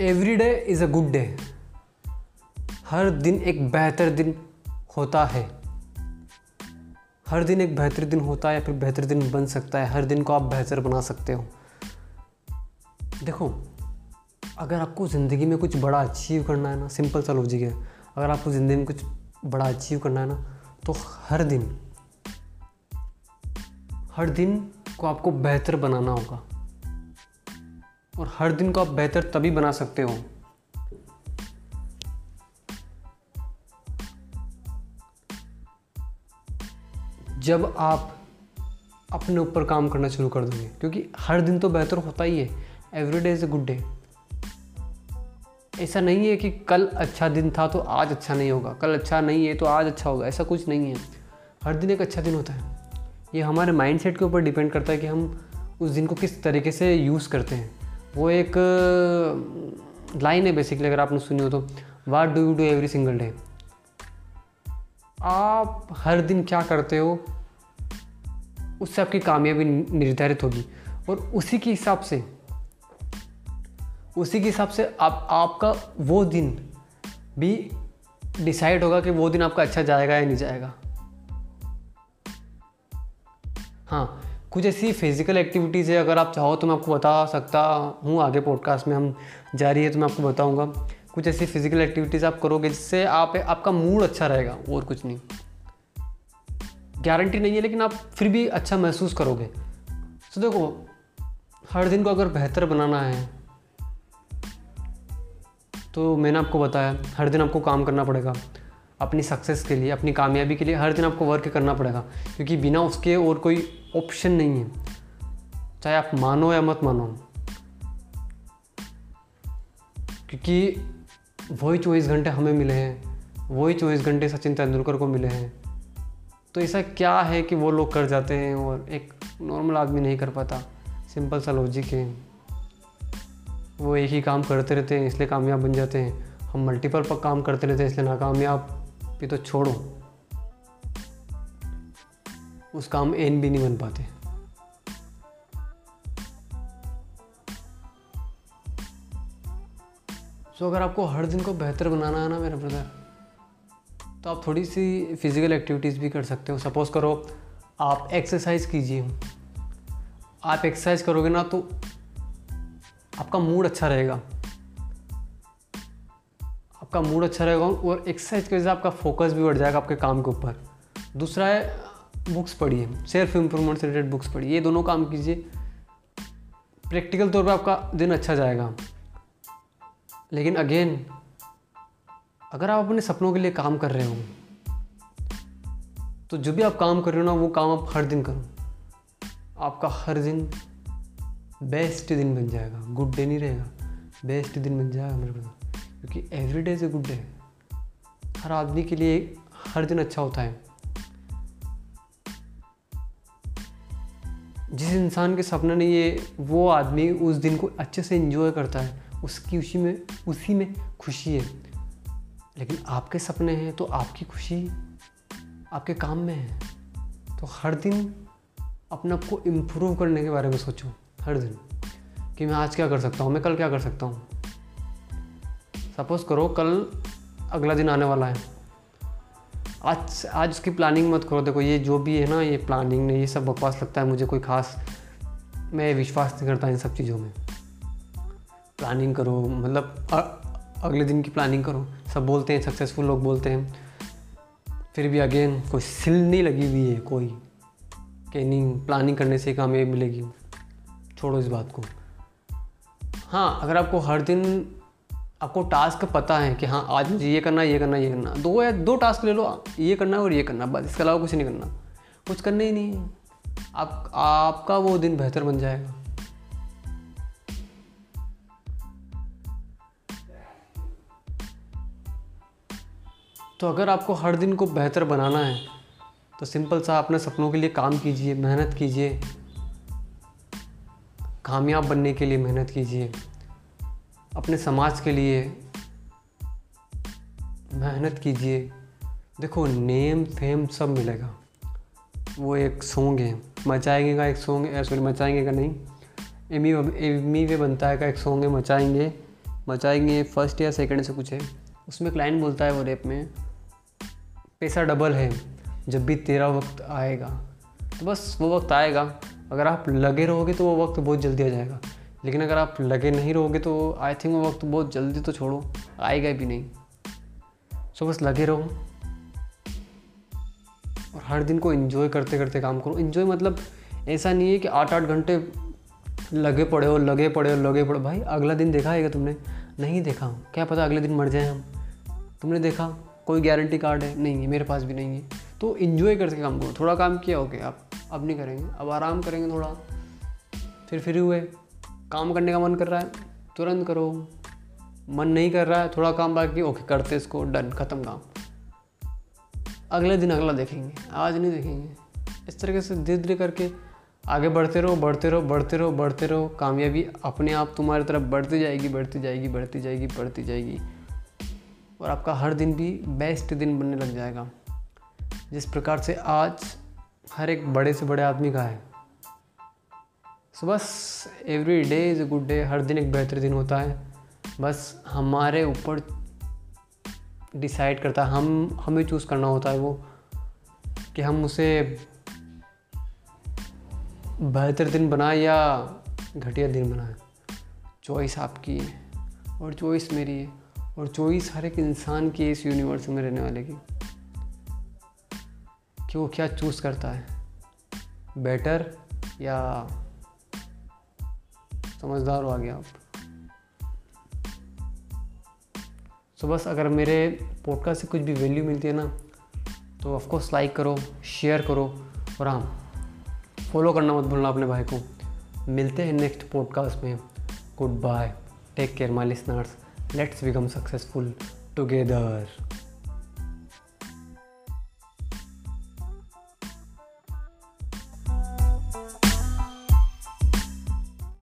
Every day is a good day हर दिन एक बेहतर दिन होता है। हर दिन एक बेहतर दिन होता है या फिर बेहतर दिन बन सकता है। हर दिन को आप बेहतर बना सकते हो। देखो, अगर आपको ज़िंदगी में कुछ बड़ा अचीव करना है ना सिंपल सा लॉजिक है। अगर आपको ज़िंदगी में कुछ बड़ा अचीव करना है ना तो हर दिन हर दिन को आपको बेहतर बनाना होगा। और हर दिन को आप बेहतर तभी बना सकते हो। जब आप अपने ऊपर काम करना शुरू कर दोगे, क्योंकि हर दिन तो बेहतर होता ही है। Every day is a good day ऐसा नहीं है कि कल अच्छा दिन था तो आज अच्छा नहीं होगा। कल अच्छा नहीं है तो आज अच्छा होगा। ऐसा कुछ नहीं है। हर दिन एक अच्छा दिन होता है। ये हमारे माइंड सेट के ऊपर डिपेंड करता है कि हम उस दिन को किस तरीके से यूज़ करते हैं। वो एक लाइन है बेसिकली अगर आपने सुनी हो तो। What do you do every single day आप हर दिन क्या करते हो, उससे आपकी कामयाबी निर्धारित होगी। और उसी के हिसाब से, उसी के हिसाब से आप, आपका वो दिन भी डिसाइड होगा कि वो दिन आपका अच्छा जाएगा या नहीं जाएगा। हाँ कुछ ऐसी फ़िज़िकल एक्टिविटीज़ है, अगर आप चाहो तो मैं आपको बता सकता हूँ। आगे पॉडकास्ट में हम जारी है तो मैं आपको बताऊँगा। कुछ ऐसी फ़िज़िकल एक्टिविटीज़ आप करोगे जिससे आप, आपका मूड अच्छा रहेगा, और कुछ नहीं। गारंटी नहीं है, लेकिन आप फिर भी अच्छा महसूस करोगे। तो देखो, हर दिन को अगर बेहतर बनाना है तो मैंने आपको बताया, हर दिन आपको काम करना पड़ेगा। अपनी सक्सेस के लिए, अपनी कामयाबी के लिए हर दिन आपको वर्क करना पड़ेगा। क्योंकि बिना उसके और कोई ऑप्शन नहीं है। चाहे आप मानो या मत मानो। क्योंकि वही चौबीस घंटे हमें मिले हैं, वही चौबीस घंटे सचिन तेंदुलकर को मिले हैं। तो ऐसा क्या है कि वो लोग कर जाते हैं और एक नॉर्मल आदमी नहीं कर पाता? सिंपल सा लॉजिक है। वो एक ही काम करते रहते हैं, इसलिए कामयाब बन जाते हैं। हम मल्टीपल पर काम करते रहते हैं, इसलिए नाकामयाब। भी तो छोड़ो। उसका हम एन भी नहीं बन पाते। सो अगर आपको हर दिन को बेहतर बनाना है ना मेरा ब्रदर तो आप थोड़ी सी फ़िज़िकल एक्टिविटीज़ भी कर सकते हो। सपोज़ करो, आप एक्सरसाइज कीजिए। आप एक्सरसाइज करोगे ना तो आपका मूड अच्छा रहेगा। आपका मूड अच्छा रहेगा और एक्सरसाइज की वजह से आपका फोकस भी बढ़ जाएगा आपके काम के ऊपर। दूसरा है बुक्स पढ़िए। सेल्फ इम्प्रूवमेंट से रिलेटेड बुक्स पढ़िए। ये दोनों काम कीजिए। प्रैक्टिकल तौर पर आपका दिन अच्छा जाएगा। लेकिन अगेन अगर आप अपने सपनों के लिए काम कर रहे हो तो जो भी आप काम कर रहे हो ना, वो काम आप हर दिन करो। आपका हर दिन बेस्ट दिन बन जाएगा। गुड डे नहीं रहेगा। बेस्ट दिन बन जाएगा मेरे ब्रदर क्योंकि every day is a good day हर आदमी के लिए हर दिन अच्छा होता है। जिस इंसान के सपना नहीं है, वो आदमी उस दिन को अच्छे से एंजॉय करता है। उसकी उसी में उसी में खुशी है। लेकिन आपके सपने हैं तो आपकी खुशी आपके काम में है। तो हर दिन अपने आप को इम्प्रूव करने के बारे में सोचो। हर दिन कि मैं आज क्या कर सकता हूँ, मैं कल क्या कर सकता हूँ। सपोज़ करो कल अगला दिन आने वाला है। आज आज उसकी प्लानिंग मत करो। देखो, ये जो भी है ना, ये प्लानिंग नहीं ये सब बकवास लगता है मुझे कोई ख़ास। मैं विश्वास नहीं करता इन सब चीज़ों में। प्लानिंग करो मतलब अगले दिन की प्लानिंग करो। सब बोलते हैं सक्सेसफुल लोग बोलते हैं। फिर भी अगेन कोई सिल नहीं लगी हुई है, कोई। कि नहीं प्लानिंग करने से कामयाबी मिलेगी। छोड़ो इस बात को। हाँ अगर आपको हर दिन आपको टास्क पता है कि हाँ आज मुझे ये करना ये करना ये करना दो या दो टास्क ले लो, ये करना और ये करना बस। इसके अलावा कुछ नहीं करना। कुछ करना ही नहीं है। आप, आपका वो दिन बेहतर बन जाएगा। तो अगर आपको हर दिन को बेहतर बनाना है तो सिंपल सा अपने सपनों के लिए काम कीजिए, मेहनत कीजिए। कामयाब बनने के लिए मेहनत कीजिए। अपने समाज के लिए मेहनत कीजिए। देखो, नेम, फेम सब मिलेगा। वो एक सॉन्ग है। मचाएँगे का एक सॉन्ग है सॉरी मचाएँगे का नहीं। एमी एमी वे बनता है का एक सॉन्ग है, मचाएँगे। मचाएँगे फ़र्स्ट या सेकंड से कुछ है। उसमें क्लाइंट बोलता है वो रेप में, पैसा डबल है, जब भी तेरा वक्त आएगा। तो बस वो वक्त आएगा। अगर आप लगे रहोगे तो वो वक्त बहुत जल्दी आ जाएगा। लेकिन अगर आप लगे नहीं रहोगे तो आई थिंक वो वक्त बहुत जल्दी तो छोड़ो, आएगा भी नहीं। सो बस लगे रहो और हर दिन को इन्जॉय करते करते काम करो। इन्जॉय मतलब ऐसा नहीं है कि आठ आठ घंटे लगे पड़े हो, लगे पड़े हो, लगे पड़े भाई, अगला दिन देखा है तुमने? नहीं देखा। क्या पता अगले दिन मर जाए हम। तुमने देखा? कोई गारंटी कार्ड है? नहीं है, मेरे पास भी नहीं है। तो इन्जॉय करके काम करो। थोड़ा काम किया ओके आप, अब नहीं करेंगे। अब आराम करेंगे थोड़ा। फिर फ्री हुए। काम करने का मन कर रहा है, तुरंत करो। मन नहीं कर रहा है, थोड़ा काम बाकी, ओके, करते इसको, डन, ख़त्म काम। अगले दिन अगला देखेंगे, आज नहीं देखेंगे। इस तरीके से धीरे धीरे करके आगे बढ़ते रहो बढ़ते रहो बढ़ते रहो बढ़ते रहो। कामयाबी अपने आप तुम्हारी तरफ़ बढ़ती जाएगी बढ़ती जाएगी बढ़ती जाएगी बढ़ती जाएगी। और आपका हर दिन भी बेस्ट दिन बनने लग जाएगा। जिस प्रकार से आज हर एक बड़े से बड़े आदमी का है। सो बस every day is a good day हर दिन एक बेहतर दिन होता है। बस हमारे ऊपर डिसाइड करता है। हम, हमें चूज़ करना होता है वो कि हम उसे बेहतर दिन बनाए या घटिया दिन बनाए। चॉइस आपकी है और चॉइस मेरी है और चॉइस हर एक इंसान की इस यूनिवर्स में रहने वाले की कि वो क्या चूज़ करता है। बेटर या समझदार हो आगे आप सो बस अगर मेरे पॉडकास्ट से कुछ भी वैल्यू मिलती है ना तो ऑफकोर्स लाइक करो शेयर करो और हाँ फॉलो करना मत भूलना अपने भाई को। मिलते हैं नेक्स्ट पॉडकास्ट में। Good bye take care my listeners let's become successful together